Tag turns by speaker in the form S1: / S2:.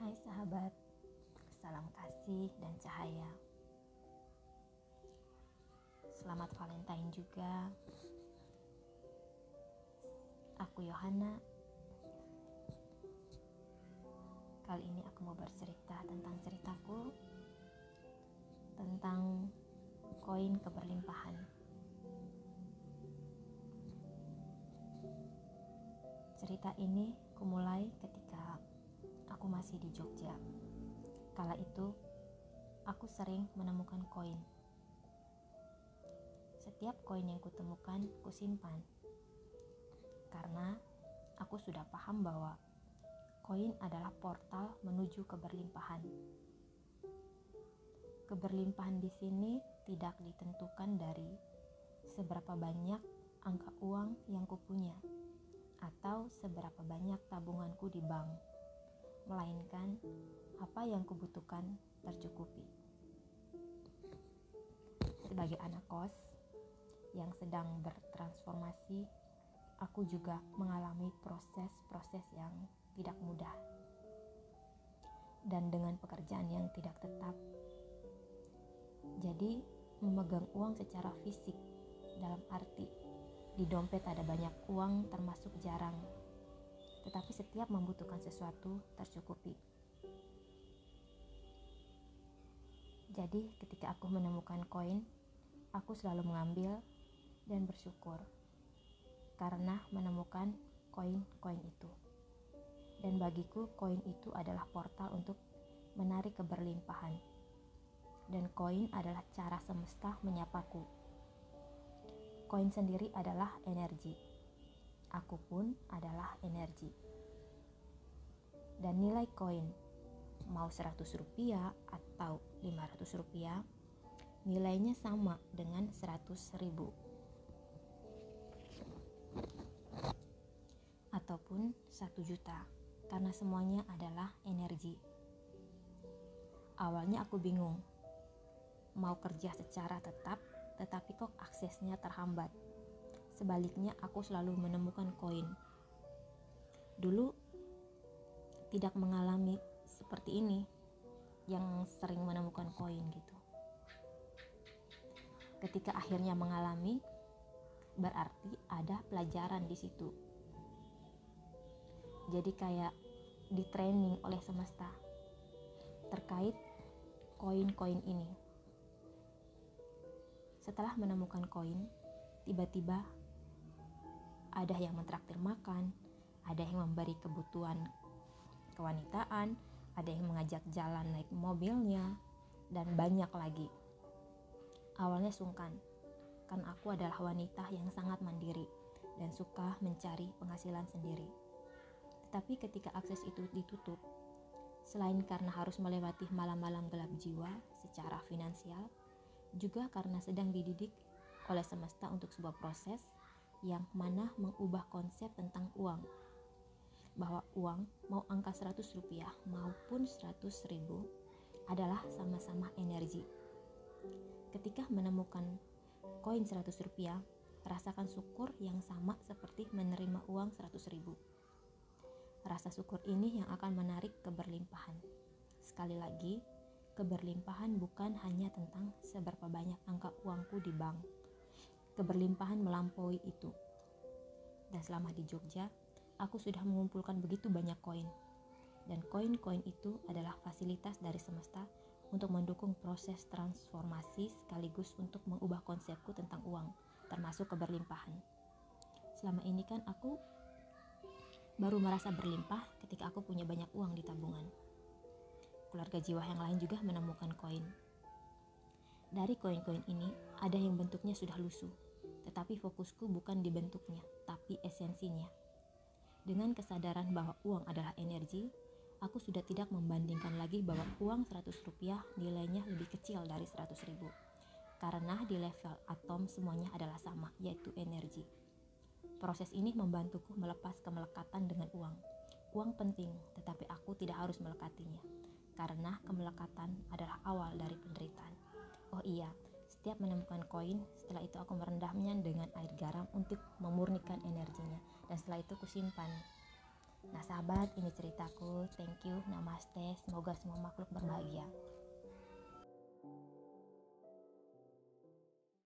S1: Hai sahabat, salam kasih dan cahaya. Selamat Valentine juga. Aku Yohana. Kali ini aku mau bercerita tentang ceritaku tentang koin keberlimpahan. Cerita ini kumulai ketika aku masih di Jogja. Kala itu, aku sering menemukan koin. Setiap koin yang kutemukan, kusimpan. Karena aku sudah paham bahwa koin adalah portal menuju keberlimpahan. Keberlimpahan di sini tidak ditentukan dari seberapa banyak angka uang yang kupunya atau seberapa banyak tabunganku di bank melainkan apa yang kubutuhkan tercukupi. Sebagai anak kos yang sedang bertransformasi, aku juga mengalami proses-proses yang tidak mudah. Dan dengan pekerjaan yang tidak tetap. Jadi, memegang uang secara fisik dalam arti di dompet ada banyak uang termasuk jarang tetapi setiap membutuhkan sesuatu tercukupi. Jadi, ketika aku menemukan koin, aku selalu mengambil dan bersyukur karena menemukan koin-koin itu. Dan bagiku, koin itu adalah portal untuk menarik keberlimpahan. Dan koin adalah cara semesta menyapaku. Koin sendiri adalah energi aku pun adalah energi. Dan nilai koin, mau 100 rupiah atau 500 rupiah, nilainya sama dengan 100 ribu. Ataupun 1 juta, karena semuanya adalah energi. Awalnya aku bingung, mau kerja secara tetap, tetapi kok aksesnya terhambat Sebaliknya, aku selalu menemukan koin. Dulu tidak mengalami seperti ini, yang sering menemukan koin gitu. Ketika akhirnya mengalami, berarti ada pelajaran di situ. Jadi kayak di training oleh semesta terkait koin-koin ini. Setelah menemukan koin, tiba-tiba ada yang mentraktir makan, ada yang memberi kebutuhan kewanitaan, ada yang mengajak jalan naik mobilnya, dan banyak lagi. Awalnya sungkan, kan aku adalah wanita yang sangat mandiri dan suka mencari penghasilan sendiri. Tetapi ketika akses itu ditutup, selain karena harus melewati malam-malam gelap jiwa secara finansial, juga karena sedang dididik oleh semesta untuk sebuah proses yang mana mengubah konsep tentang uang. Bahwa uang mau angka 100 rupiah maupun 100 ribu adalah sama-sama energi. Ketika menemukan koin 100 rupiah rasakan syukur yang sama seperti menerima uang 100 ribu. Rasa syukur ini yang akan menarik keberlimpahan. Sekali lagi keberlimpahan bukan hanya tentang seberapa banyak angka uangku di bank keberlimpahan melampaui itu. Dan selama di Jogja, aku sudah mengumpulkan begitu banyak koin. Dan koin-koin itu adalah fasilitas dari semesta untuk mendukung proses transformasi sekaligus untuk mengubah konsepku tentang uang, termasuk keberlimpahan. Selama ini kan aku baru merasa berlimpah ketika aku punya banyak uang di tabungan. Keluarga jiwa yang lain juga menemukan koin. Dari koin-koin ini, ada yang bentuknya sudah lusuh, tetapi fokusku bukan di bentuknya, tapi esensinya. Dengan kesadaran bahwa uang adalah energi, aku sudah tidak membandingkan lagi bahwa uang 100 rupiah nilainya lebih kecil dari 100 ribu. Karena di level atom semuanya adalah sama, yaitu energi. Proses ini membantuku melepas kemelekatan dengan uang. Uang penting, tetapi aku tidak harus melekatinya. Karena kemelekatan adalah awal dari penderitaan. Oh iya, setiap menemukan koin, setelah itu aku merendamnya dengan air garam untuk memurnikan energinya. Dan setelah itu kusimpan. Nah sahabat, ini ceritaku. Thank you, namaste. semoga semua makhluk berbahagia